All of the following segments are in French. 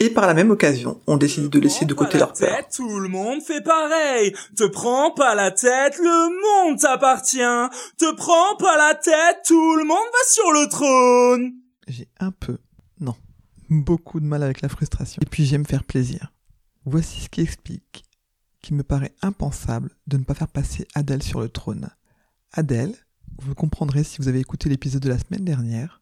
Et par la même occasion, on décide de laisser de côté leur peur. Tout le monde fait pareil. Te prends pas la tête, le monde t'appartient. Te prends pas la tête, tout le monde va sur le trône. J'ai un peu, non, beaucoup de mal avec la frustration. Et puis j'aime faire plaisir. Voici ce qui explique qu'il me paraît impensable de ne pas faire passer Adèle sur le trône. Adèle, vous le comprendrez si vous avez écouté l'épisode de la semaine dernière,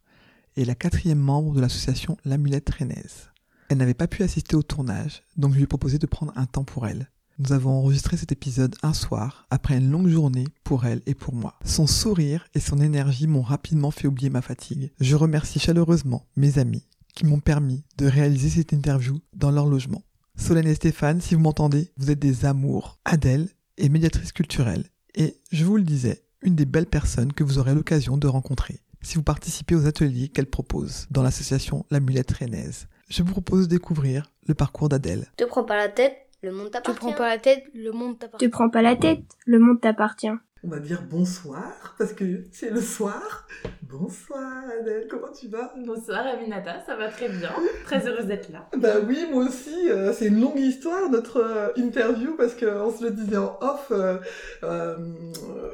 est la quatrième membre de l'association L'Amulette Rennaise. Elle n'avait pas pu assister au tournage, donc je lui ai proposé de prendre un temps pour elle. Nous avons enregistré cet épisode un soir, après une longue journée pour elle et pour moi. Son sourire et son énergie m'ont rapidement fait oublier ma fatigue. Je remercie chaleureusement mes amis qui m'ont permis de réaliser cette interview dans leur logement. Solène et Stéphane, si vous m'entendez, vous êtes des amours. Adèle est médiatrice culturelle et, je vous le disais, une des belles personnes que vous aurez l'occasion de rencontrer si vous participez aux ateliers qu'elle propose dans l'association L'Amulette Rennaise je vous propose de découvrir le parcours d'Adèle. Te prends pas la tête, le monde t'appartient. Te prends pas la tête, le monde t'appartient. Te prends pas la tête, le monde t'appartient. On va dire bonsoir, parce que c'est le soir. Bonsoir Adèle, comment tu vas? Bonsoir Aminata, ça va très bien. Très heureuse d'être là. Bah oui, moi aussi. Euh, c'est une longue histoire notre euh, interview parce qu'on se le disait en off. Euh,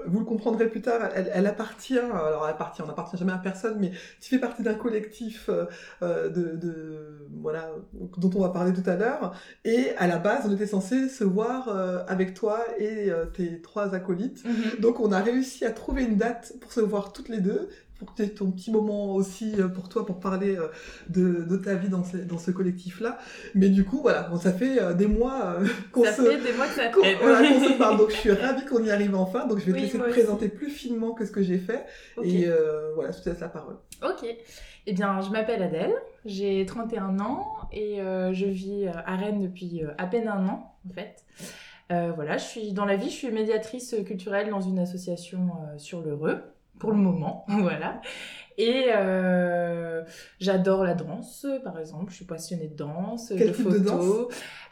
vous le comprendrez plus tard. Elle, appartient. Alors elle appartient. On n'appartient jamais à personne, mais tu fais partie d'un collectif de, de, voilà dont on va parler tout à l'heure. Et à la base, on était censé se voir avec toi et tes trois acolytes. Mhm. Donc on a réussi à trouver une date pour se voir toutes les deux pour que tu ton petit moment aussi euh, pour toi pour parler euh, de, de ta vie dans ce, dans ce collectif-là. Mais du coup, voilà, bon, ça fait euh, des mois qu'on se... fait des mois que ça traîne. Voilà, se parle. Donc je suis ravie qu'on y arrive enfin. Donc je vais te laisser te présenter plus finement que ce que j'ai fait. Et voilà, je te laisse la parole. Ok. Eh bien, je m'appelle Adèle, j'ai 31 ans et je vis à Rennes depuis à peine un an, en fait. Voilà, je suis dans la vie, je suis médiatrice culturelle dans une association sur l'heureux pour le moment, voilà. Et euh, j'adore la danse, par exemple. Je suis passionnée de danse, Quel de type De danse?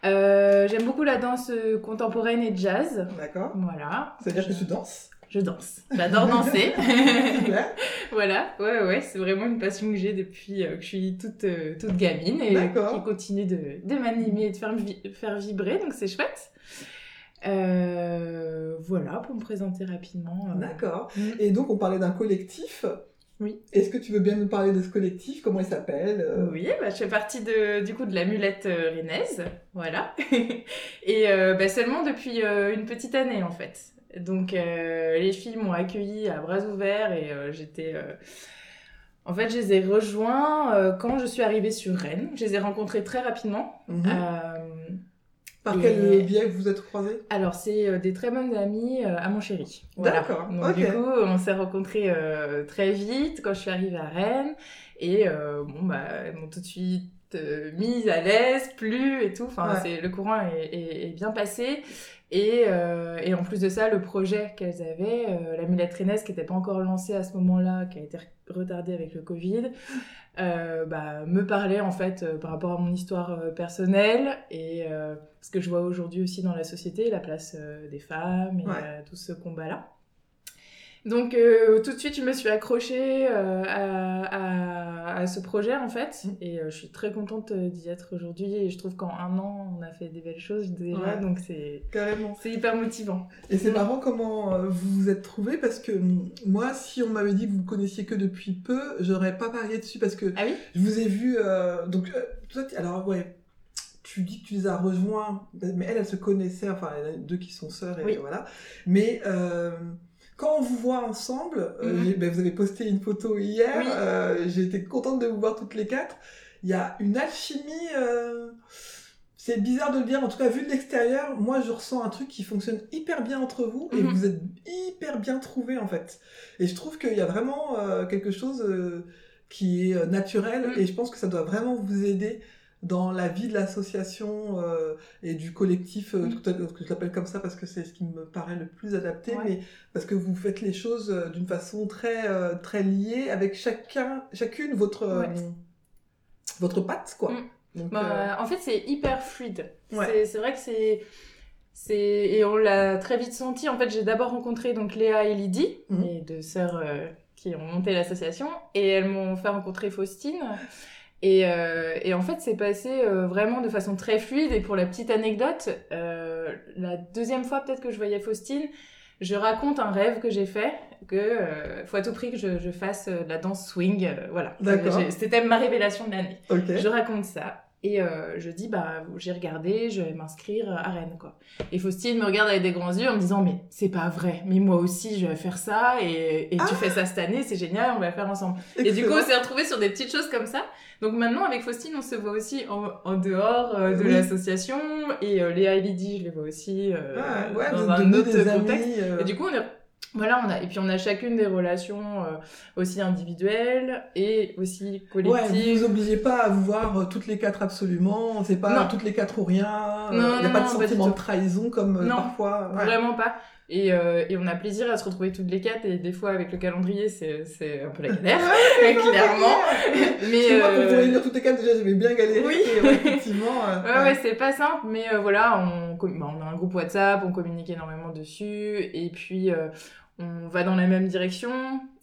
Euh, J'aime beaucoup la danse contemporaine et jazz. D'accord. Voilà. C'est-à-dire que tu danses? Je danse. J'adore danser. voilà, ouais, ouais, c'est vraiment une passion que j'ai depuis euh, que je suis toute, toute gamine et qui continue de, de m'animer et de faire, faire vibrer, donc c'est chouette. Euh, voilà, pour me présenter rapidement. Euh. D'accord. Mm. Et donc, on parlait d'un collectif. Oui. Est-ce que tu veux bien nous parler de ce collectif? Comment il s'appelle euh? Oui, bah, je fais partie de, du coup de l'amulette rennaise, voilà. et bah, seulement depuis une petite année en fait. Donc les filles m'ont accueilli à bras ouverts et j'étais... En fait, je les ai rejoints quand je suis arrivée sur Rennes. Je les ai rencontrés très rapidement. Mm-hmm. Par quel biais vous êtes croisés Alors, c'est euh, des très bonnes amies euh, à mon chéri. D'accord. Donc, du coup, on s'est rencontrés euh, très vite quand je suis arrivée à Rennes. Et bon, bah, elles m'ont tout de suite mise à l'aise, plus et tout. Enfin, c'est, le courant est, est, bien passé. Et, et, en plus de ça, le projet qu'elles avaient, la Mulette qui n'était pas encore lancée à ce moment-là, qui a été retardée avec le Covid, euh, bah, me parlait en fait euh, par rapport à mon histoire euh, personnelle et ce que je vois aujourd'hui aussi dans la société, la place des femmes et tout ce combat-là. Donc euh, tout de suite, je me suis accrochée euh, à, à, ce projet en fait, mm. et euh, je suis très contente d'y être aujourd'hui. Et je trouve qu'en un an, on a fait des belles choses déjà, donc c'est carrément, c'est hyper motivant. Et c'est marrant comment vous vous êtes trouvés parce que moi, si on m'avait dit que vous connaissiez que depuis peu, j'aurais pas parié dessus parce que ah oui? je vous ai vu donc toi, alors ouais tu dis que tu les as rejoints, mais elles, elles se connaissaient, enfin, il y en a deux qui sont sœurs, et voilà. Mais quand on vous voit ensemble, euh, mhm. ben, vous avez posté une photo hier, euh, j'ai été contente de vous voir toutes les quatre. Il y a une alchimie, euh, c'est bizarre de le dire, en tout cas vu de l'extérieur, moi je ressens un truc qui fonctionne hyper bien entre vous et mhm. vous êtes hyper bien trouvés en fait. Et je trouve qu'il y a vraiment quelque chose qui est naturel mhm. et je pense que ça doit vraiment vous aider dans la vie de l'association euh, et du collectif, euh, Mm. tout à- que je l'appelle comme ça parce que c'est ce qui me paraît le plus adapté, Ouais. mais parce que vous faites les choses euh, d'une façon très, euh, très liée, avec chacun, chacune votre, Ouais. votre patte, quoi. Mm. Donc, Bah, En fait, c'est hyper fluide. Ouais. C'est- vrai que c'est. Et on l'a très vite senti. En fait, j'ai d'abord rencontré donc Léa et Lydie, Mhm. les deux sœurs qui ont monté l'association, et elles m'ont fait rencontrer Faustine. Et, euh, et en fait, c'est passé euh, vraiment de façon très fluide. Et pour la petite anecdote, euh, la deuxième fois peut-être que je voyais Faustine, je raconte un rêve que j'ai fait, que euh, faut à tout prix que je, je fasse euh, de la danse swing. euh, voilà. D'accord. C'était ma révélation de l'année. ok. Je raconte ça. Et euh, je dis, bah, j'ai regardé, je vais m'inscrire à Rennes, quoi. Et Faustine me regarde avec des grands yeux en me disant, mais c'est pas vrai, mais moi aussi, je vais faire ça, et, et tu Ah fais ça cette année, c'est génial, on va le faire ensemble. Et du coup, on s'est retrouvés sur des petites choses comme ça. Donc maintenant, avec Faustine, on se voit aussi en, en dehors euh, de Oui. l'association, et euh, Léa et Lydie, je les vois aussi euh, Ah, ouais, dans un autre contexte. amis, euh, Et du coup, on est... Voilà, on a... et puis on a chacune des relations euh, aussi individuelles et aussi Ouais, collectives. vous vous obligez pas à vous voir euh, toutes les quatre absolument, c'est pas Non. toutes les quatre ou rien, il Non, n'y a non, pas de non, sentiment de trahison comme euh, Non, parfois. ouais. Vraiment pas. Et, euh, et on a plaisir à se retrouver toutes les quatre et des fois avec le calendrier c'est un peu la galère, clairement. Mais moi, euh, voulez venir toutes les quatre, déjà, j'avais bien galéré. Oui. ouais, effectivement. euh, Ouais, ouais, c'est pas simple, mais euh, voilà, on, bah, on a un groupe WhatsApp, on communique énormément dessus, et puis euh, on va dans la même direction.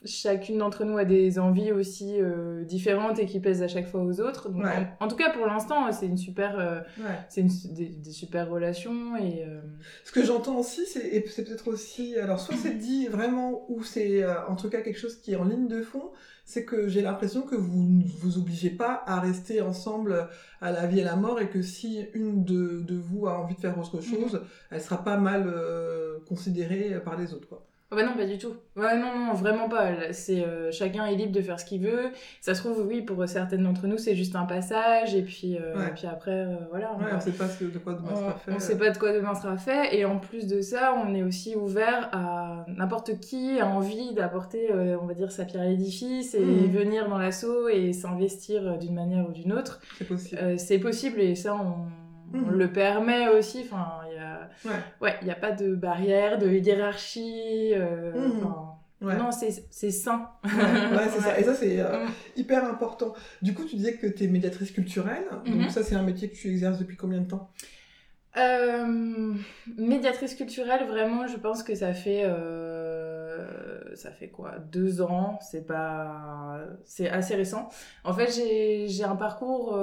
Chacune d'entre nous a des envies aussi euh, différentes et qui plaisent à chaque fois aux autres. Donc, Ouais. en, en tout cas, pour l'instant, c'est une super, euh, ouais. c'est des, des super relations et euh, Ce que j'entends aussi, c'est peut-être aussi, alors soit c'est dit vraiment ou c'est euh, en tout cas quelque chose qui est en ligne de fond, c'est que j'ai l'impression que vous ne vous obligez pas à rester ensemble à la vie et à la mort et que si une de, de vous a envie de faire autre chose, elle sera pas mal euh, considérée par les autres. Quoi. Oh bah non, pas du tout. Ouais, non, non, vraiment pas. C'est euh, chacun est libre de faire ce qu'il veut. Ça se trouve, oui, pour certaines d'entre nous, c'est juste un passage, et puis, euh, Ouais. et puis après, euh, voilà. on Ouais, on sait pas ce que, de quoi demain on, sera fait. on sait pas de quoi demain sera fait, et en plus de ça, on est aussi ouvert à n'importe qui a envie d'apporter, on va dire, sa pierre à l'édifice et Mhm. venir dans l'assaut et s'investir d'une manière ou d'une autre. C'est possible. C'est possible et ça, on, on Mhm. le permet aussi. Enfin, Ouais. ouais, il y a pas de barrière, de hiérarchie. euh, Ouais. Non, c'est sain. Ouais, ouais, c'est ça. Et ça, c'est euh, Mm. hyper important. Du coup, tu disais que tu es médiatrice culturelle. Mhm. Donc, ça, c'est un métier que tu exerces depuis combien de temps? Euh, médiatrice culturelle, vraiment, je pense que ça fait euh, ça fait quoi? Deux ans. C'est pas c'est assez récent. En fait, j'ai j'ai un parcours.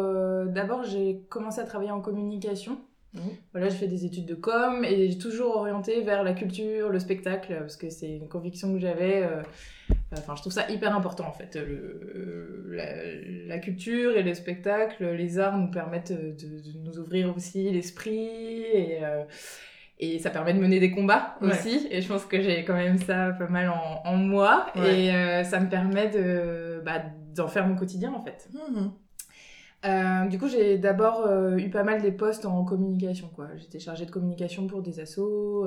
D'abord, j'ai commencé à travailler en communication. Mhm. Voilà, j'ai fait des études de com et j'ai toujours orienté vers la culture, le spectacle, parce que c'est une conviction que j'avais. euh, Enfin, je trouve ça hyper important en fait. Le, la, la culture et le spectacle, les arts nous permettent de, de nous ouvrir aussi l'esprit et, euh, et ça permet de mener des combats Ouais. aussi. Et je pense que j'ai quand même ça pas mal en, en moi Ouais. et euh, ça me permet de bah, d'en faire mon quotidien en fait. Euh, du coup, j'ai d'abord euh, eu pas mal des postes en communication. quoi. J'étais chargée de communication pour des assos.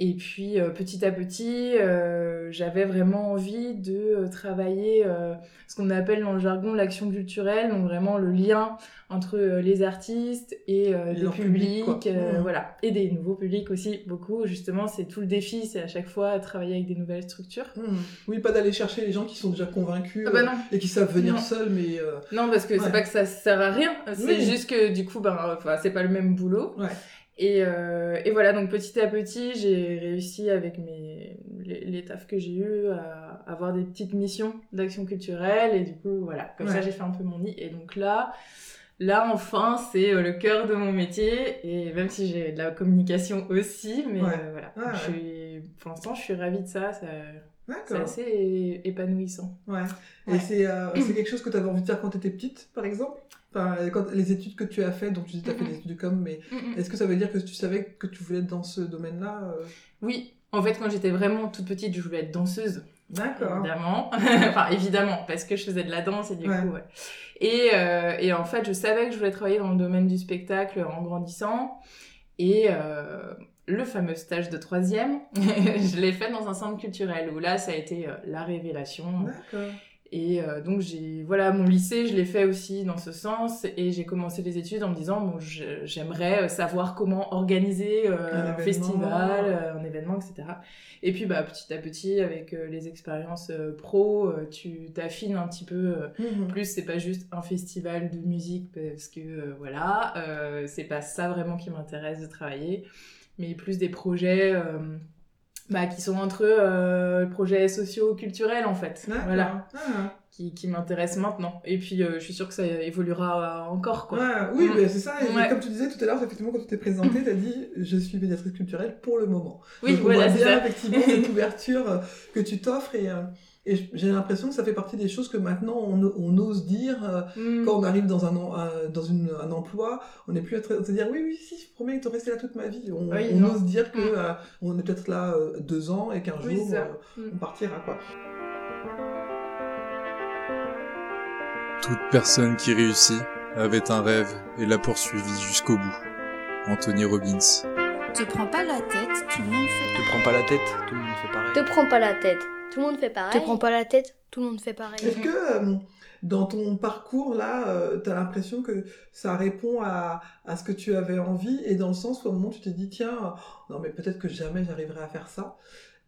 Et puis, euh, petit à petit, euh, j'avais vraiment envie de euh, travailler euh, ce qu'on appelle dans le jargon l'action culturelle, donc vraiment le lien entre les artistes et les publics, public, Mhm. voilà, et des nouveaux publics aussi, beaucoup. Justement, c'est tout le défi, c'est à chaque fois travailler avec des nouvelles structures. Hmm. Oui, pas d'aller chercher les gens qui sont déjà convaincus Ah bah et qui savent venir Non. seuls, mais Non, parce que Ouais. c'est pas que ça sert à rien, c'est Oui. juste que du coup, ben, enfin, c'est pas le même boulot. Ouais. Et, euh, et voilà, donc petit à petit, j'ai réussi avec mes, les, les tafs que j'ai eu à avoir des petites missions d'action culturelle. Et du coup, voilà, comme ça, j'ai fait un peu mon nid. Et donc là, là enfin, c'est euh, le cœur de mon métier. Et même si j'ai de la communication aussi, mais Ouais. euh, voilà. Ouais, Je suis, pour l'instant, je suis ravie de ça. ça c'est assez épanouissant. Ouais. Ouais. Et c'est euh, c'est quelque chose que tu avais envie de faire quand tu étais petite, par exemple? Enfin, quand, Les études que tu as faites, donc tu dis que tu as fait des études de com, mais Mm, est-ce que ça veut dire que tu savais que tu voulais être dans ce domaine-là euh Oui, en fait, quand j'étais vraiment toute petite, je voulais être danseuse. D'accord. Évidemment. enfin, évidemment, parce que je faisais de la danse et du Ouais. coup, ouais. Et, euh, et en fait, je savais que je voulais travailler dans le domaine du spectacle en grandissant. Et euh, le fameux stage de troisième, je l'ai fait dans un centre culturel où là, ça a été la révélation. D'accord. Et euh, donc j'ai voilà mon lycée, je l'ai fait aussi dans ce sens et j'ai commencé les études en me disant bon j'aimerais savoir comment organiser euh, un, festival, euh, un événement, etc. Et puis bah petit à petit avec les expériences pro, tu t'affines un petit peu mmh plus. C'est pas juste un festival de musique parce que voilà, c'est pas ça vraiment qui m'intéresse de travailler, mais plus des projets bah, qui sont entre euh, projets sociaux culturels en fait. Voilà. Ah. qui, qui m'intéressent maintenant. Et puis euh, je suis sûre que ça évoluera encore quoi. Oui mm. c'est ça. Et comme tu disais tout à l'heure effectivement quand tu t'es présentée tu as dit je suis médiatrice culturelle pour le moment. Oui voilà c'est ça. effectivement cette ouverture euh, que tu t'offres et et j'ai l'impression que ça fait partie des choses que maintenant on, on ose dire euh, mm. quand on arrive dans un, dans une, un emploi. On n'est plus à se dire oui, oui, si, je promets de rester là toute ma vie. On, on ose dire que mm. euh, on est peut-être là euh, deux ans et qu'un jour mm. on partira quoi. Toute personne qui réussit avait un rêve et l'a poursuivi jusqu'au bout. Anthony Robbins. Te prends pas la tête, tout le monde fait. Te prends pas la tête, tout le monde fait pareil. Te prends pas la tête. Tout le monde fait pareil. Te prends pas la tête, tout le monde fait pareil. Est-ce que euh, dans ton parcours là, euh, tu as l'impression que ça répond à, à, ce que tu avais envie? Et dans le sens où au moment tu t'es dit tiens, non mais peut-être que jamais j'arriverai à faire ça.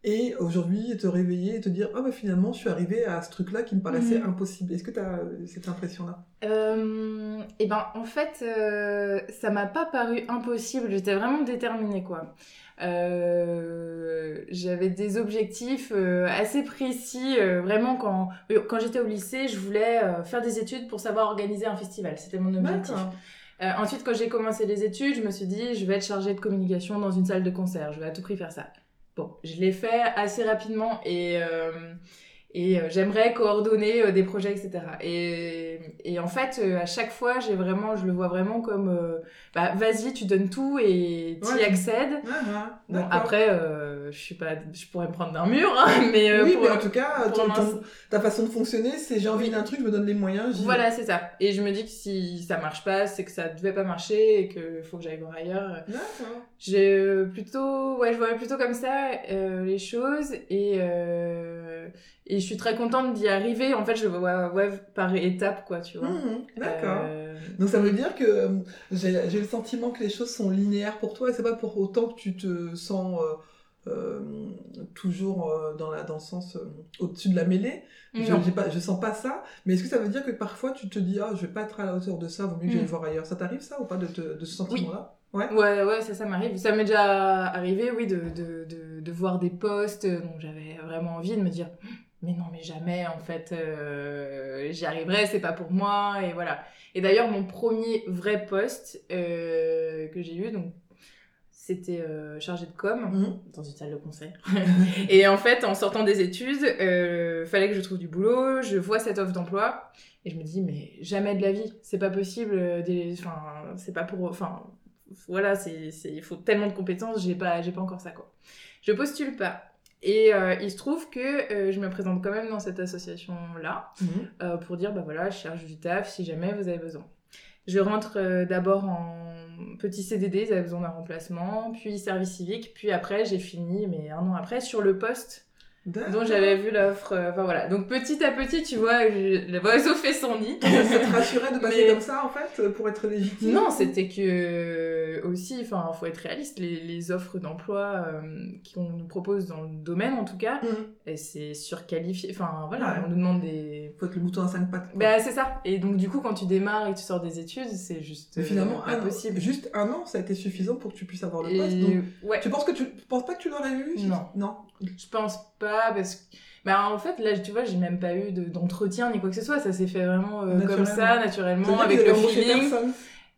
Et aujourd'hui, te réveiller et te dire ah bah finalement je suis arrivée à ce truc là qui me paraissait mhm. impossible. Est-ce que tu as cette impression là euh, Eh ben en fait, euh, ça m'a pas paru impossible. J'étais vraiment déterminée quoi. Euh, j'avais des objectifs euh, assez précis. Euh, vraiment, quand, quand j'étais au lycée, je voulais faire des études pour savoir organiser un festival. C'était mon objectif. ensuite, quand j'ai commencé les études, je me suis dit, je vais être chargée de communication dans une salle de concert. Je vais à tout prix faire ça. Bon, je l'ai fait assez rapidement et et euh, j'aimerais coordonner euh, des projets, etc. Et, et en fait, euh, à chaque fois, j'ai vraiment, je le vois vraiment comme, bah, vas-y, tu donnes tout et tu y accèdes. bon, après, je suis pas, je pourrais me prendre d'un mur, hein, mais oui, mais en tout cas, ta façon de fonctionner, c'est j'ai envie d'un truc, je me donne les moyens. Voilà, c'est ça. Et je me dis que si ça marche pas, c'est que ça devait pas marcher et qu'il faut que j'aille voir ailleurs. J'ai plutôt, ouais, je vois plutôt comme ça les choses et et je suis très contente d'y arriver. En fait, je vois ouais, par étapes, quoi, tu vois. Mmh, d'accord. Euh, Donc ça veut dire que euh, j'ai le sentiment que les choses sont linéaires pour toi et c'est pas pour autant que tu te sens euh, toujours dans, la, dans le sens au-dessus de la mêlée. Je, pas, je sens pas ça. Mais est-ce que ça veut dire que parfois tu te dis, ah, je vais pas être à la hauteur de ça, vaut mieux que j'aille mmh. voir ailleurs Ça t'arrive ça ou pas de, de ce sentiment-là? Ouais. ouais, ouais, ça, ça m'arrive. Ça m'est déjà arrivé, oui, de, de, de, de voir des posts dont j'avais vraiment envie de me dire mais non, mais jamais, en fait, euh, j'y arriverai, c'est pas pour moi, et voilà. Et d'ailleurs, mon premier vrai poste euh, que j'ai eu, donc, c'était euh, chargé de com mhm. dans une salle de concert. et en fait, en sortant des études, fallait que je trouve du boulot, je vois cette offre d'emploi, et je me dis, mais jamais de la vie, c'est pas possible, enfin, c'est pas pour, enfin, voilà, c'est, il faut tellement de compétences, j'ai pas, j'ai pas encore ça, quoi. Je postule pas. Et euh, il se trouve que euh, je me présente quand même dans cette association-là mhm. euh, pour dire, bah voilà, je cherche du taf si jamais vous avez besoin. Je rentre d'abord en petit CDD, ils avaient besoin d'un remplacement, puis service civique, puis après j'ai fini, mais un an après, sur le poste dont j'avais vu l'offre. Euh, enfin voilà. Donc petit à petit, tu vois, je, le oiseau fait son nid. ça te rassurait de passer comme ça en fait pour être légitime Non, c'était que aussi, enfin, faut être réaliste. Les, les offres d'emploi euh, qu'on nous propose dans le domaine, en tout cas, mmh. c'est surqualifié. Enfin voilà, on nous demande des. Faut être le mouton à cinq pattes. Bah c'est ça. Et donc du coup, quand tu démarres et que tu sors des études, c'est juste finalement euh, impossible. juste un an, ça a été suffisant pour que tu puisses avoir le poste. Donc, ouais. Tu penses que tu penses pas que tu l'aurais eu Non. Non. Je pense pas parce que bah en fait là tu vois j'ai même pas eu d'entretien ni quoi que ce soit ça s'est fait vraiment euh, comme ça naturellement avec le feeling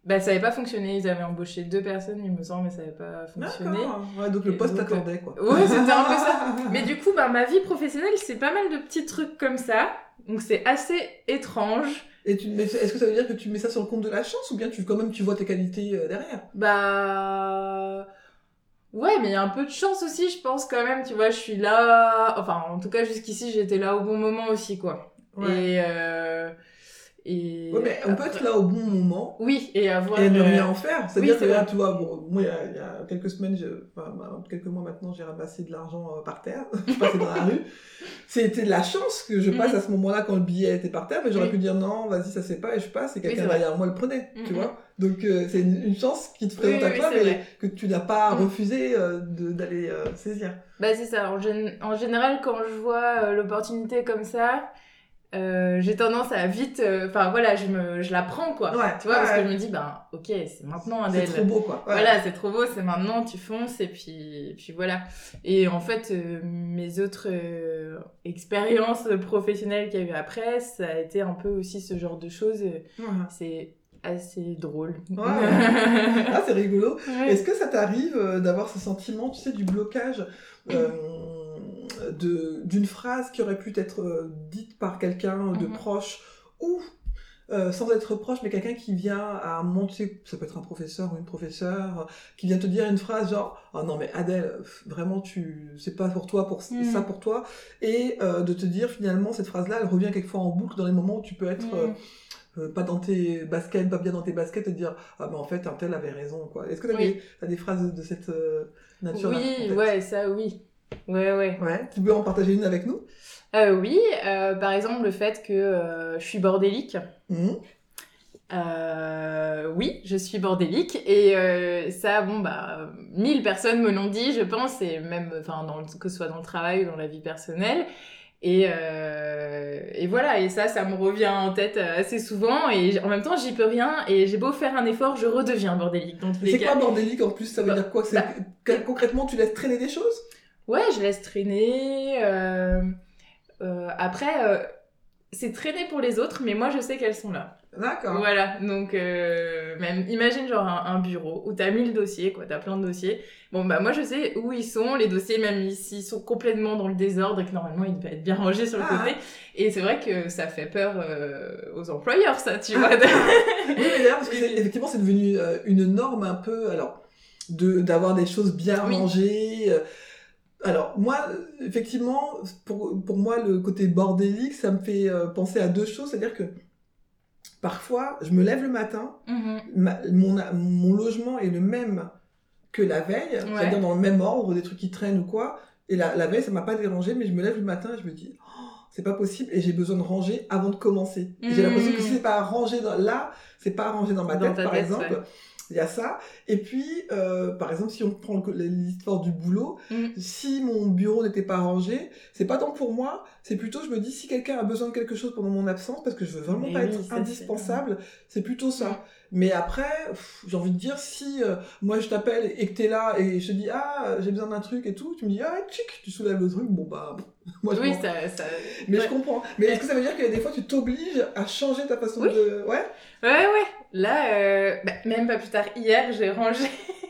bah ça avait pas fonctionné ils avaient embauché deux personnes il me semble mais ça avait pas fonctionné ouais donc le poste attendait quoi ouais c'était un peu ça mais du coup bah ma vie professionnelle c'est pas mal de petits trucs comme ça donc c'est assez étrange et tu est-ce que ça veut dire que tu mets ça sur le compte de la chance ou bien tu quand même tu vois tes qualités euh, derrière? Bah Ouais, mais il y a un peu de chance aussi, je pense quand même. Tu vois, je suis là. Enfin, en tout cas, jusqu'ici, j'étais là au bon moment aussi, quoi. Et, euh... Et Ouais, mais on peut être là au bon moment Oui, et avoir. et ne euh, rien en faire. C'est-à-dire oui, que là, tu vois, bon, moi, il y a, il y a quelques semaines, je, enfin, bah, quelques mois maintenant, j'ai ramassé de l'argent euh, par terre. je passais dans la rue. C'était de la chance que je passe Mhm. à ce moment-là quand le billet était par terre, mais j'aurais Oui. pu dire non, vas-y, ça c'est pas, et je passe, et quelqu'un vrai. derrière moi le prenait, tu Mhm. vois. Donc, euh, c'est une, chance qui te présente Oui, à oui, toi, mais vrai. que tu n'as pas Mhm. refusé euh, d'aller euh, saisir. Bah c'est ça, en, gén- en général quand je vois euh, l'opportunité comme ça, euh, j'ai tendance à vite, euh, enfin voilà, je, me, je la prends quoi. Ouais, tu vois, ouais, parce ouais. que je me dis, ben ok, c'est maintenant C'est Adèle. trop beau, quoi. Voilà, c'est trop beau, c'est maintenant, tu fonces et puis, puis voilà. Et en fait, euh, mes autres expériences professionnelles qu'il y a eu après, ça a été un peu aussi ce genre de choses. C'est assez drôle. Ouais. Ah, c'est rigolo. Ouais. Est-ce que ça t'arrive d'avoir ce sentiment, tu sais, du blocage euh, d'une phrase qui aurait pu être euh, dite par quelqu'un de Mhm. proche ou euh, sans être proche, mais quelqu'un qui vient à un moment, tu sais, ça peut être un professeur ou une professeure, qui vient te dire une phrase genre « Oh non mais Adèle, vraiment, tu c'est pas pour toi, pour Mhm. ça pour toi », et euh, de te dire finalement, cette phrase-là, elle revient quelquefois en boucle dans les moments où tu peux être... Mhm. euh, pas dans tes baskets, pas bien dans tes baskets, et te dire ah mais en fait un tel avait raison quoi. Est-ce que t'as Oui. des, des phrases de cette euh, nature Oui, ouais, ça oui. Ouais, ouais. Ouais, tu peux en partager une avec nous? Euh, oui, euh, par exemple le fait que euh, je suis bordélique. Euh, oui, je suis bordélique et ça, bon bah, mille personnes me l'ont dit, je pense, et même, enfin, que ce soit dans le travail ou dans la vie personnelle. Et, euh, et voilà, et ça, ça me revient en tête assez souvent, et en même temps, j'y peux rien, et j'ai beau faire un effort, je redeviens bordélique c'est quoi bordélique en plus? Ça veut Bah, dire quoi? Bah, concrètement tu laisses traîner des choses? Ouais, je laisse traîner. euh, euh, après, euh, c'est traîner pour les autres, mais moi, je sais qu'elles sont là. D'accord. Voilà, donc même imagine genre un, un bureau où t'as mille dossiers, quoi, t'as plein de dossiers. Bon bah moi je sais où ils sont, les dossiers même s'ils sont complètement dans le désordre et que normalement ils devaient être bien rangés sur le Ah. côté. Et c'est vrai que ça fait peur aux employeurs ça, tu vois. Oui, mais d'ailleurs, parce que c'est- effectivement, c'est devenu une norme un peu, alors, de d'avoir des choses bien rangées. Alors, moi, effectivement, pour, pour moi, le côté bordélique, ça me fait euh, penser à deux choses. C'est-à-dire que parfois, je me lève le matin, Mhm. ma- mon, mon logement est le même que la veille, c'est-à-dire dans le même ordre, des trucs qui traînent ou quoi. Et la, la veille, ça m'a pas dérangé, mais je me lève le matin et je me dis, oh, c'est pas possible, et j'ai besoin de ranger avant de commencer. J'ai l'impression que si c'est pas rangé dans, là, c'est pas rangé dans ma tête, par tête, exemple. ouais. Il y a ça. Et puis, euh, par exemple, si on prend l'histoire du boulot, Mhm. si mon bureau n'était pas rangé, c'est pas tant pour moi, c'est plutôt, je me dis, si quelqu'un a besoin de quelque chose pendant mon absence, parce que je veux vraiment Mais pas oui, être indispensable, c'est plutôt ça. Mais après, j'ai envie de dire, si euh, moi je t'appelle et que t'es là et je te dis, ah, j'ai besoin d'un truc et tout, tu me dis, ah, tchic, tu soulèves le truc, bon bah, moi je Oui, ça, ça... Mais ouais. je comprends. Mais est-ce que ça veut dire que des fois tu t'obliges à changer ta façon Oui. de. Ouais Ouais, ouais. Là, euh, bah, même pas plus tard, hier, j'ai rangé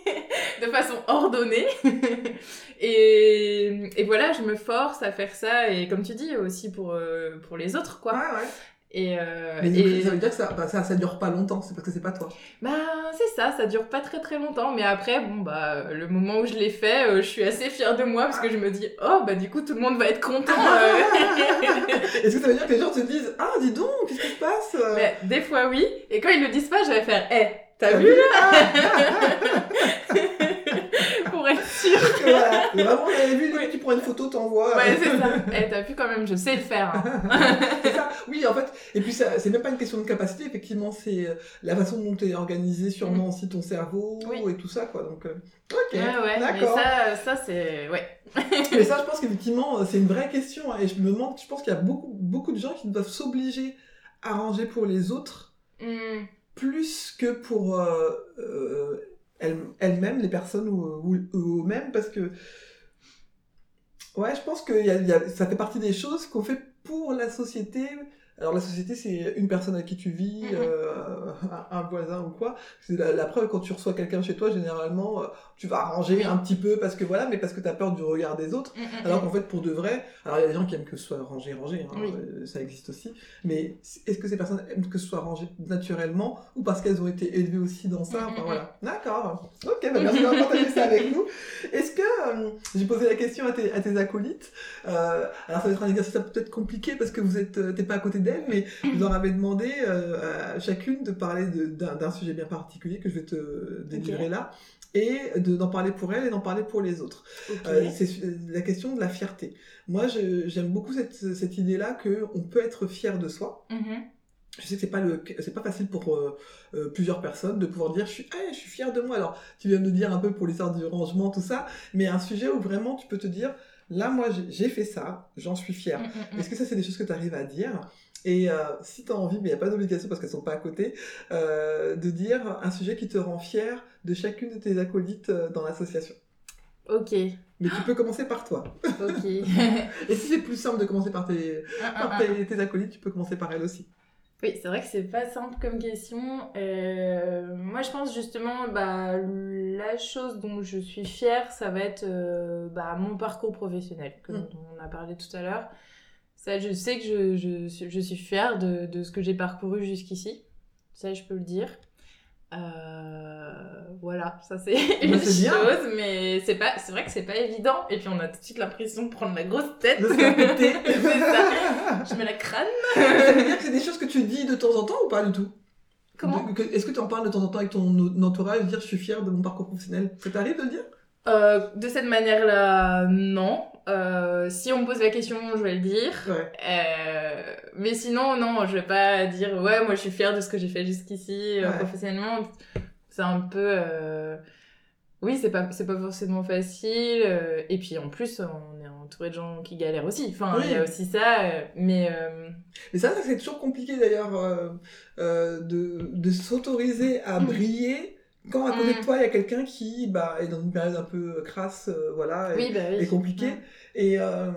de façon ordonnée. et, et voilà, je me force à faire ça. Et comme tu dis, aussi pour, euh, pour les autres, quoi. Ouais, ouais. Et, euh, Mais et- ça veut dire que ça, bah, ça, ça dure pas longtemps, c'est parce que c'est pas toi. bah, c'est ça, ça dure pas très très longtemps. Mais après, bon, bah, le moment où je l'ai fait, euh, je suis assez fière de moi parce que je me dis, oh, bah, du coup, tout le monde va être content. euh. Est-ce que ça veut dire que les gens te disent, ah, dis donc, qu'est-ce qui se passe euh? Mais des fois, oui. Et quand ils le disent pas, je vais faire, hé, t'as T'as vu vu Pour être Voilà. Vraiment, j'avais vu, Oui. tu prends une photo, t'envoies. Ouais, c'est ça. Eh, t'as vu quand même, je sais le faire. hein. c'est ça. Oui, en fait. Et puis, c'est même pas une question de capacité, effectivement, c'est euh, la façon dont est organisé sûrement aussi ton cerveau Oui. et tout ça, quoi. Donc, euh, ok. Ouais, ouais. Mais D'accord. ça, ça c'est. Ouais. Mais ça, je pense qu'effectivement, c'est une vraie question. hein, et je me demande, je pense qu'il y a beaucoup, beaucoup de gens qui doivent s'obliger à ranger pour les autres Hmm. plus que pour euh, euh, elles-mêmes, les personnes ou, eux-mêmes, parce que ouais, je pense que ça fait partie des choses qu'on fait pour la société. Alors la société, c'est une personne avec qui tu vis, Mhm. euh, un, voisin ou quoi. C'est la, la preuve quand tu reçois quelqu'un chez toi, généralement, euh, tu vas arranger un petit peu parce que voilà, mais parce que tu as peur du regard des autres. Hmm, hmm, Alors qu'en fait, pour de vrai, alors il y a des gens qui aiment que ce soit rangé, rangé, hein, Oui. euh, ça existe aussi, mais est-ce que ces personnes aiment que ce soit rangé naturellement ou parce qu'elles ont été élevées aussi dans ça? Enfin mhm. voilà. D'accord. Ok, bah, merci d'avoir partagé ça avec nous. Est-ce que, euh, j'ai posé la question à tes, à tes acolytes, euh, alors ça va être un exercice peut-être compliqué parce que vous êtes, euh, t'es pas à côté d'elles, mais je leur avais demandé euh, à chacune de parler d'un sujet bien particulier que je vais te délivrer là, et de- d'en parler pour elle et d'en parler pour les autres. Euh, c'est su- la question de la fierté. Moi, j'aime beaucoup cette, cette idée-là que on peut être fier de soi. Mhm. Je sais que c'est pas le, c'est pas facile pour euh, euh, plusieurs personnes de pouvoir dire je suis, je suis fier de moi. Alors, tu viens de nous dire un peu pour l'histoire du rangement, tout ça, mais un sujet où vraiment tu peux te dire, là, moi, j'ai- fait ça, j'en suis fier. Mm. Est-ce que ça, c'est des choses que tu arrives à dire? Et euh, si tu as envie, mais il n'y a pas d'obligation parce qu'elles sont pas à côté, euh, de dire un sujet qui te rend fier de chacune de tes acolytes euh, dans l'association. Ok, Mais tu peux commencer par toi. ok. Et si c'est plus simple de commencer par tes, Un, un, par un. tes, tes acolytes, tu peux commencer par elles aussi. Oui, c'est vrai que c'est pas simple comme question. Euh, moi, je pense justement, bah, la chose dont je suis fière, ça va être bah, mon parcours professionnel, comme Mm. on a parlé tout à l'heure. Ça, je sais que je, je, suis- je suis fière de, de ce que j'ai parcouru jusqu'ici. Ça, je peux le dire. Euh, voilà, ça c'est une Bah, bien. chose, mais c'est pas, c'est vrai que c'est pas évident. Et puis on a tout de suite l'impression de prendre la grosse tête. De se ça. Je mets la crâne. Ça veut dire que c'est des choses que tu dis de temps en temps ou pas du tout? Comment? Est-ce que tu en parles de temps en temps avec ton entourage, dire je suis fier de mon parcours professionnel? Ça t'arrive de le dire? Euh, de cette manière-là, non. Euh, si on me pose la question, je vais le dire. Ouais. Euh, mais sinon, non, je vais pas dire ouais, moi je suis fière de ce que j'ai fait jusqu'ici euh, Ouais. professionnellement. C'est un peu. euh, Oui, c'est pas, c'est pas forcément facile. euh, Et puis en plus, on est entouré de gens qui galèrent aussi. Enfin, il y a aussi ça. Mais. euh, Mais ça, ça, c'est toujours compliqué d'ailleurs euh, euh, de, de s'autoriser à briller quand à côté Mm. de toi il y a quelqu'un qui bah, est dans une période un peu crasse, euh, voilà, et, Oui, bah oui. et compliquée. Et, euh,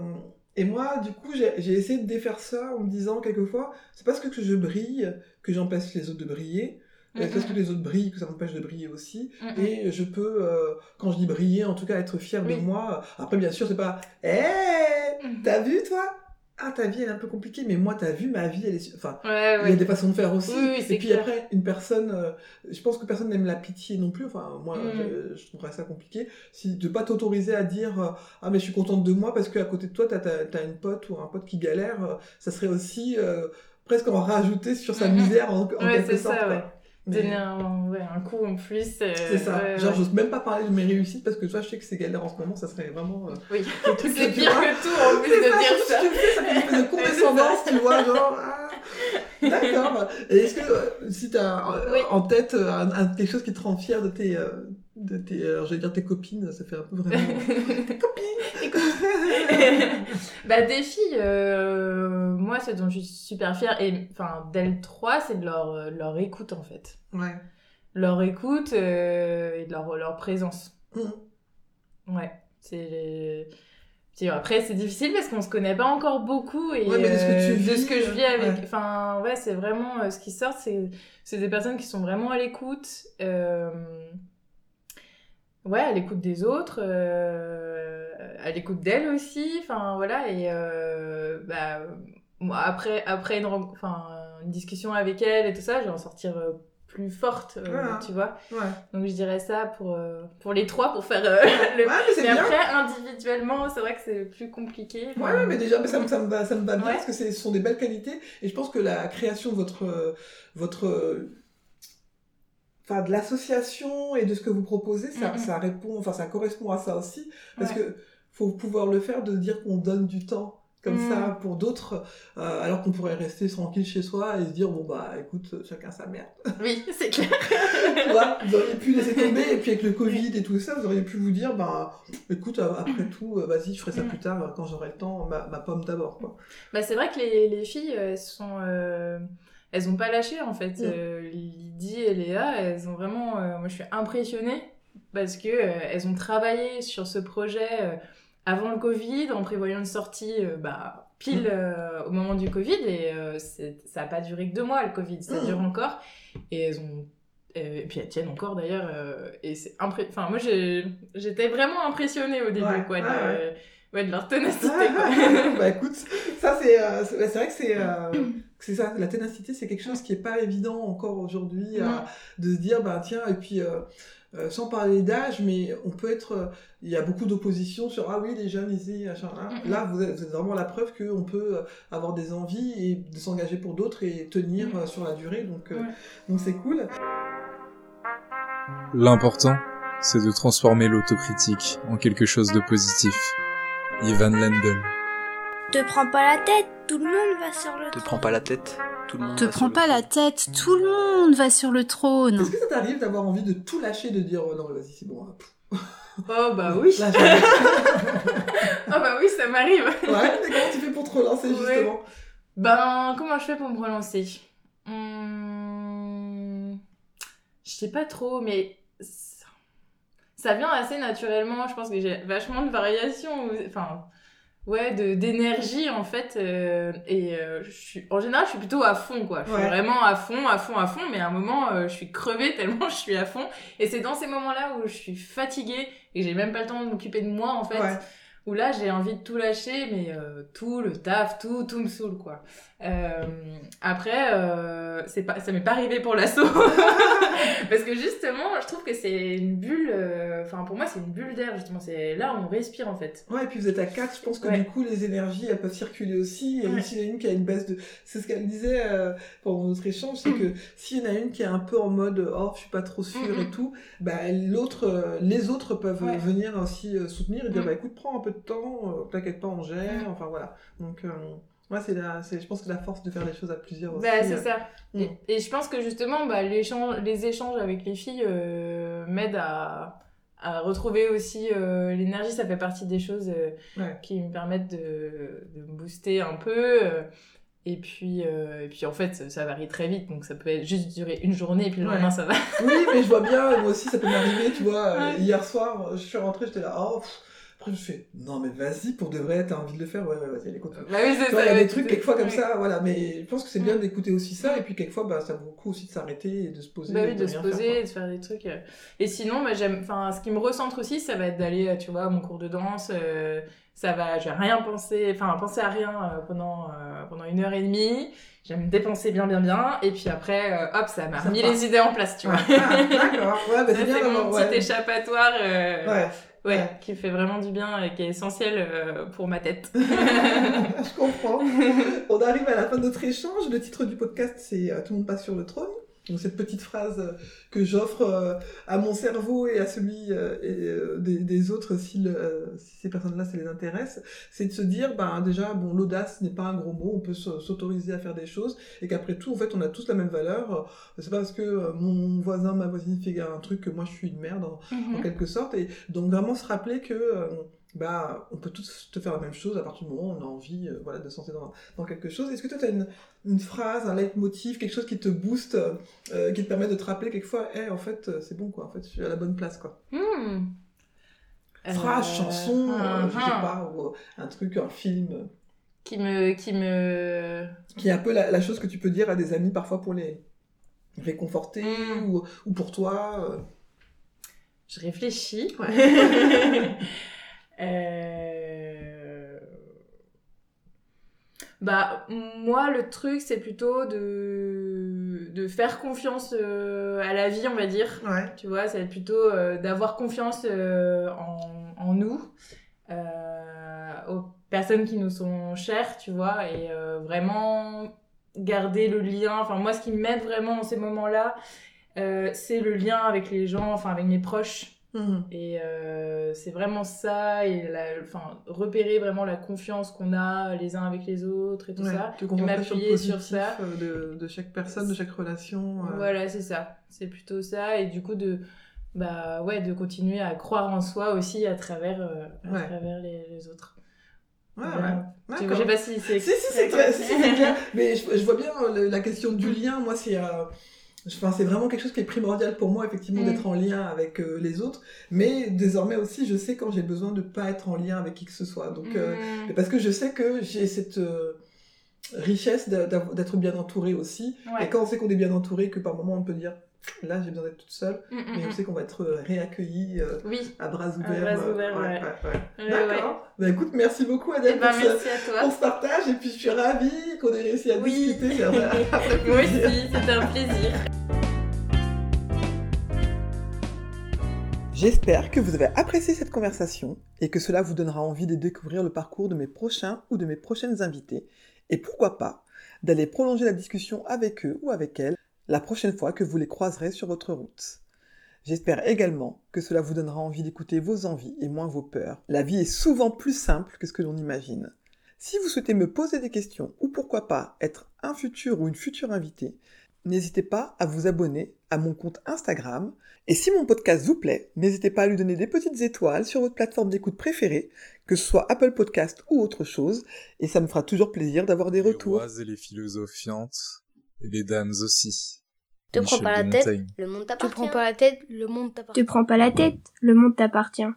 et moi, du coup, j'ai essayé de défaire ça en me disant quelquefois, c'est parce que je brille que j'empêche les autres de briller. Mm, C'est parce que les autres brillent que ça m'empêche de briller aussi. Mm, mm. Et je peux, euh, quand je dis briller, en tout cas être fier de moi. Après, bien sûr, c'est pas Hé Mm. T'as vu, toi? Ah, ta vie, elle est un peu compliquée, mais moi, t'as vu, ma vie, elle est. Enfin, Ouais, il y a des façons de faire aussi. Oui, oui, c'est et puis clair. après, une personne. euh, je pense que personne n'aime la pitié non plus. Enfin, moi, Mm. je, je trouverais ça compliqué. Si, de pas t'autoriser à dire euh, Ah, mais je suis contente de moi parce qu'à côté de toi, t'as as, une pote ou un pote qui galère, euh, ça serait aussi. presque en rajouter sur sa Mm, misère en, en Ouais, quelque c'est sorte. ça. Mais- Donner un, ouais, un coup en plus. euh, C'est ça. ouais, Genre, j'ose même pas parler de mes réussites parce que toi, je sais que c'est galère en ce moment, ça serait vraiment. euh, Oui, c'est pire vois. que tout en plus de ça, dire ça. ça fait une espèce de condescendance, tu vois, genre. ah, D'accord. Et est-ce que euh, si tu as Oui. en tête euh, un- un- quelque chose qui te rend fier de tes. Euh, de tes alors, j'allais dire tes copines, ça fait un peu vraiment. tes copines bah des filles, euh, moi ce dont je suis super fière, et enfin d'elles trois, c'est de leur, euh, leur écoute en fait. Ouais. Leur écoute euh, et de leur, leur présence. Mhm. Ouais, c'est... Après c'est difficile parce qu'on se connaît pas encore beaucoup et Ouais, mais de ce que euh, tu de ce que vis, je vis avec... ouais. Enfin ouais, c'est vraiment... euh, ce qui sort, c'est c'est des personnes qui sont vraiment à l'écoute. euh, Ouais, à l'écoute des autres, euh, à l'écoute d'elles aussi, enfin voilà, et euh, bah, moi, après, après une, discussion avec elle et tout ça, je vais en sortir euh, plus forte, euh, Voilà. tu vois. Ouais. Donc je dirais ça pour, pour les trois, pour faire le... Ouais, mais Mais bien. après, individuellement, c'est vrai que c'est plus compliqué. Ouais, ouais, mais déjà, mais ça, me- ça me va, ça me va bien parce que ce sont des belles qualités. Et je pense que la création de votre, votre, enfin, de l'association et de ce que vous proposez, ça, Mhm. ça répond, enfin, ça correspond à ça aussi. Parce Ouais. que faut pouvoir le faire de dire qu'on donne du temps comme ça pour d'autres, euh, alors qu'on pourrait rester tranquille chez soi et se dire bon bah écoute chacun sa merde. Oui, c'est clair. Vous auriez pu laisser tomber et puis avec le Covid et tout ça, vous auriez pu vous dire bah écoute euh, après tout euh, vas-y je ferai ça plus tard quand j'aurai le temps ma, ma pomme d'abord quoi. Bah, c'est vrai que les, les filles, elles sont. euh, elles ont pas lâché en fait. Mm. Euh, Lydie et Léa, elles ont vraiment. euh, moi je suis impressionnée parce que euh, elles ont travaillé sur ce projet avant le Covid en prévoyant une sortie bah, pile euh, au moment du Covid et ça a pas duré que deux mois le Covid, ça Mm. dure encore. Et elles ont. Et puis elles tiennent encore d'ailleurs. et c'est impré... Enfin, moi j'étais vraiment impressionnée au début Ouais, quoi, de, ouais, ouais, de leur ténacité. quoi. bah écoute, ça c'est c'est vrai que c'est c'est ça, la ténacité c'est quelque chose qui est pas évident encore aujourd'hui à- de se dire bah tiens et puis euh, euh, sans parler d'âge, mais on peut être. euh, Il y a beaucoup d'opposition sur ah oui les jeunes ici, machin. hein. Là vous êtes, vous êtes vraiment la preuve qu'on peut avoir des envies et de s'engager pour d'autres et tenir euh, sur la durée. Donc euh, Ouais. donc c'est cool. L'important, c'est de transformer l'autocritique en quelque chose de positif. Ivan Lendl. Te prends pas la tête, tout le monde va sur le Te trône. prends pas la tête, tout le monde. Te va sur prends le pas la tête, tout le monde va sur le trône. Est-ce que ça t'arrive d'avoir envie de tout lâcher, de dire oh, non mais vas-y c'est bon. hein, pff, Oh bah oui. là, j'arrête. Oh bah oui, ça m'arrive. ouais, mais comment tu fais pour te relancer Ouais. justement? Ben, comment je fais pour me relancer? Hum, Je sais pas trop, mais ça- ça vient assez naturellement. Je pense que j'ai vachement de variations. Enfin, ouais, de d'énergie en fait. euh, et euh, je suis, en général, je suis plutôt à fond, quoi. Je suis Ouais. vraiment à fond, à fond, à fond. Mais à un moment, euh, je suis crevée tellement je suis à fond. Et c'est dans ces moments-là où je suis fatiguée et j'ai même pas le temps de m'occuper de moi, en fait Ouais. Où là j'ai envie de tout lâcher mais euh, tout le taf tout tout me saoule quoi Euh, après euh, c'est pas ça m'est pas arrivé pour l'assaut parce que justement je trouve que c'est une bulle euh, enfin pour moi c'est une bulle d'air justement c'est là où on respire en fait Ouais, et puis vous êtes à 4, je pense que Ouais. du coup les énergies elles peuvent circuler aussi. Et Ouais. s'il y en a une qui a une baisse de. C'est ce qu'elle disait pendant notre échange, c'est que s'il y en a une qui est un peu en mode oh, je suis pas trop sûre et tout, bah l'autre, les autres peuvent Ouais. venir euh, soutenir et dire Mhm. bah écoute, prends un peu de temps, euh, t'inquiète pas, on gère, Mhm. enfin voilà. Donc, euh, ouais, c'est la, c'est, je pense que la force de faire les choses à plusieurs aussi. bah c'est euh, ça Mm. et, et je pense que justement bah, l'échange les échanges avec les filles euh, m'aident à à retrouver aussi euh, l'énergie ça fait partie des choses euh, Ouais. qui me permettent de, de me booster un peu euh, et puis euh, et puis en fait ça, ça varie très vite donc ça peut être juste durer une journée et puis le Ouais. lendemain ça va Oui, mais je vois bien, moi aussi, ça peut m'arriver, tu vois. euh. Hier soir, je suis rentrée, j'étais là, oh, pff. Après je fais, non mais vas-y, pour de vrai, t'as envie de le faire, ouais, ouais, vas-y, allez, continue. bah oui il y a des trucs quelquefois comme ça, voilà, mais je pense que c'est bien d'écouter aussi ça, et puis quelquefois, bah, ça vaut le coup aussi de s'arrêter et de se poser. bah et oui de se poser faire, de faire des trucs euh. et sinon bah, j'aime enfin ce qui me recentre aussi ça va être d'aller euh, tu vois à mon cours de danse euh, ça va je vais rien penser enfin penser à rien euh, pendant euh, pendant une heure et demie j'aime me dépenser bien bien bien et puis après euh, hop ça m'a remis les idées en place tu vois. Ah, d'accord, ouais, bah, c'est bien c'est mon petit échappatoire Ouais, Ouais, Ouais. qui fait vraiment du bien et qui est essentiel euh, pour ma tête. je comprends. On arrive à la fin de notre échange. Le titre du podcast, c'est euh, Tout le monde passe sur le trône. Donc cette petite phrase euh, que j'offre euh, à mon cerveau et à celui euh, et, des, des autres si, le- si ces personnes-là ça les intéresse, c'est de se dire ben déjà bon l'audace n'est pas un gros mot, on peut s'autoriser à faire des choses et qu'après tout en fait on a tous la même valeur. C'est pas parce que mon voisin ma voisine fait un truc que moi je suis une merde en, en quelque sorte. Et donc vraiment se rappeler que bah, on peut tous te faire la même chose à partir du moment où on a envie euh, voilà, de se lancer dans, dans quelque chose. Est-ce que toi, tu as une, une phrase, un leitmotiv, quelque chose qui te booste, euh, qui te permet de te rappeler quelquefois, Eh, en fait, euh, c'est bon, quoi, en fait, je suis à la bonne place, quoi. Hmm. Phrase, Euh, chanson, euh, je sais pas, ou un truc, un film, Qui me, qui me. qui est un peu la, la chose que tu peux dire à des amis parfois pour les réconforter Mm. ou, ou pour toi. Je réfléchis. Euh, Bah, moi, le truc, c'est plutôt de... de faire confiance euh, à la vie, on va dire. Ouais. Tu vois, c'est plutôt euh, d'avoir confiance en, en nous, aux personnes qui nous sont chères, tu vois, et vraiment garder le lien. Enfin, moi, ce qui m'aide vraiment en ces moments-là, c'est le lien avec les gens, enfin, avec mes proches. Mhm. Et euh, c'est vraiment ça, et la, enfin, repérer vraiment la confiance qu'on a les uns avec les autres et tout Ouais, ça. te sur le m'appuyer sur positif ça. euh, de, de chaque personne, de chaque relation. euh. Voilà, c'est ça. C'est plutôt ça. Et du coup, de, bah, ouais, de continuer à croire en soi aussi à travers, euh, à Ouais. travers les, les autres. Ouais, Voilà. ouais. Je sais pas si c'est. Si, si, c'est si, clair. Mais je, je vois bien le- la question du lien. Moi, c'est, enfin, c'est vraiment quelque chose qui est primordial pour moi, effectivement, Mm. d'être en lien avec euh, les autres. Mais désormais aussi, je sais quand j'ai besoin de pas être en lien avec qui que ce soit. Donc, euh, Mm. parce que je sais que j'ai cette euh, richesse d'être bien entouré aussi. Ouais. Et quand on sait qu'on est bien entouré, que par moment on peut dire, là, j'ai besoin d'être toute seule. Mm, mm, Mais on mm. sait qu'on va être euh, réaccueilli euh, Oui. à bras ouverts. bras ouverts, ouais. ouais. Ouais, D'accord. Bah écoute, merci beaucoup Eh Adèle ben, pour, ce, merci à toi. pour ce partage et puis je suis ravie qu'on ait réussi à Oui. discuter. Moi plaisir. aussi, c'était un plaisir. J'espère que vous avez apprécié cette conversation et que cela vous donnera envie de découvrir le parcours de mes prochains ou de mes prochaines invités et pourquoi pas d'aller prolonger la discussion avec eux ou avec elles la prochaine fois que vous les croiserez sur votre route. J'espère également que cela vous donnera envie d'écouter vos envies et moins vos peurs. La vie est souvent plus simple que ce que l'on imagine. Si vous souhaitez me poser des questions ou pourquoi pas être un futur ou une future invitée, n'hésitez pas à vous abonner à mon compte Instagram. Et si mon podcast vous plaît, n'hésitez pas à lui donner des petites étoiles sur votre plateforme d'écoute préférée, que ce soit Apple Podcast ou autre chose, et ça me fera toujours plaisir d'avoir des retours. Les rois et les philosophiantes, et les dames aussi. Te prends pas la tête, le monde t'appartient. Te prends pas la tête, le monde t'appartient. Te prends pas la tête, le monde t'appartient.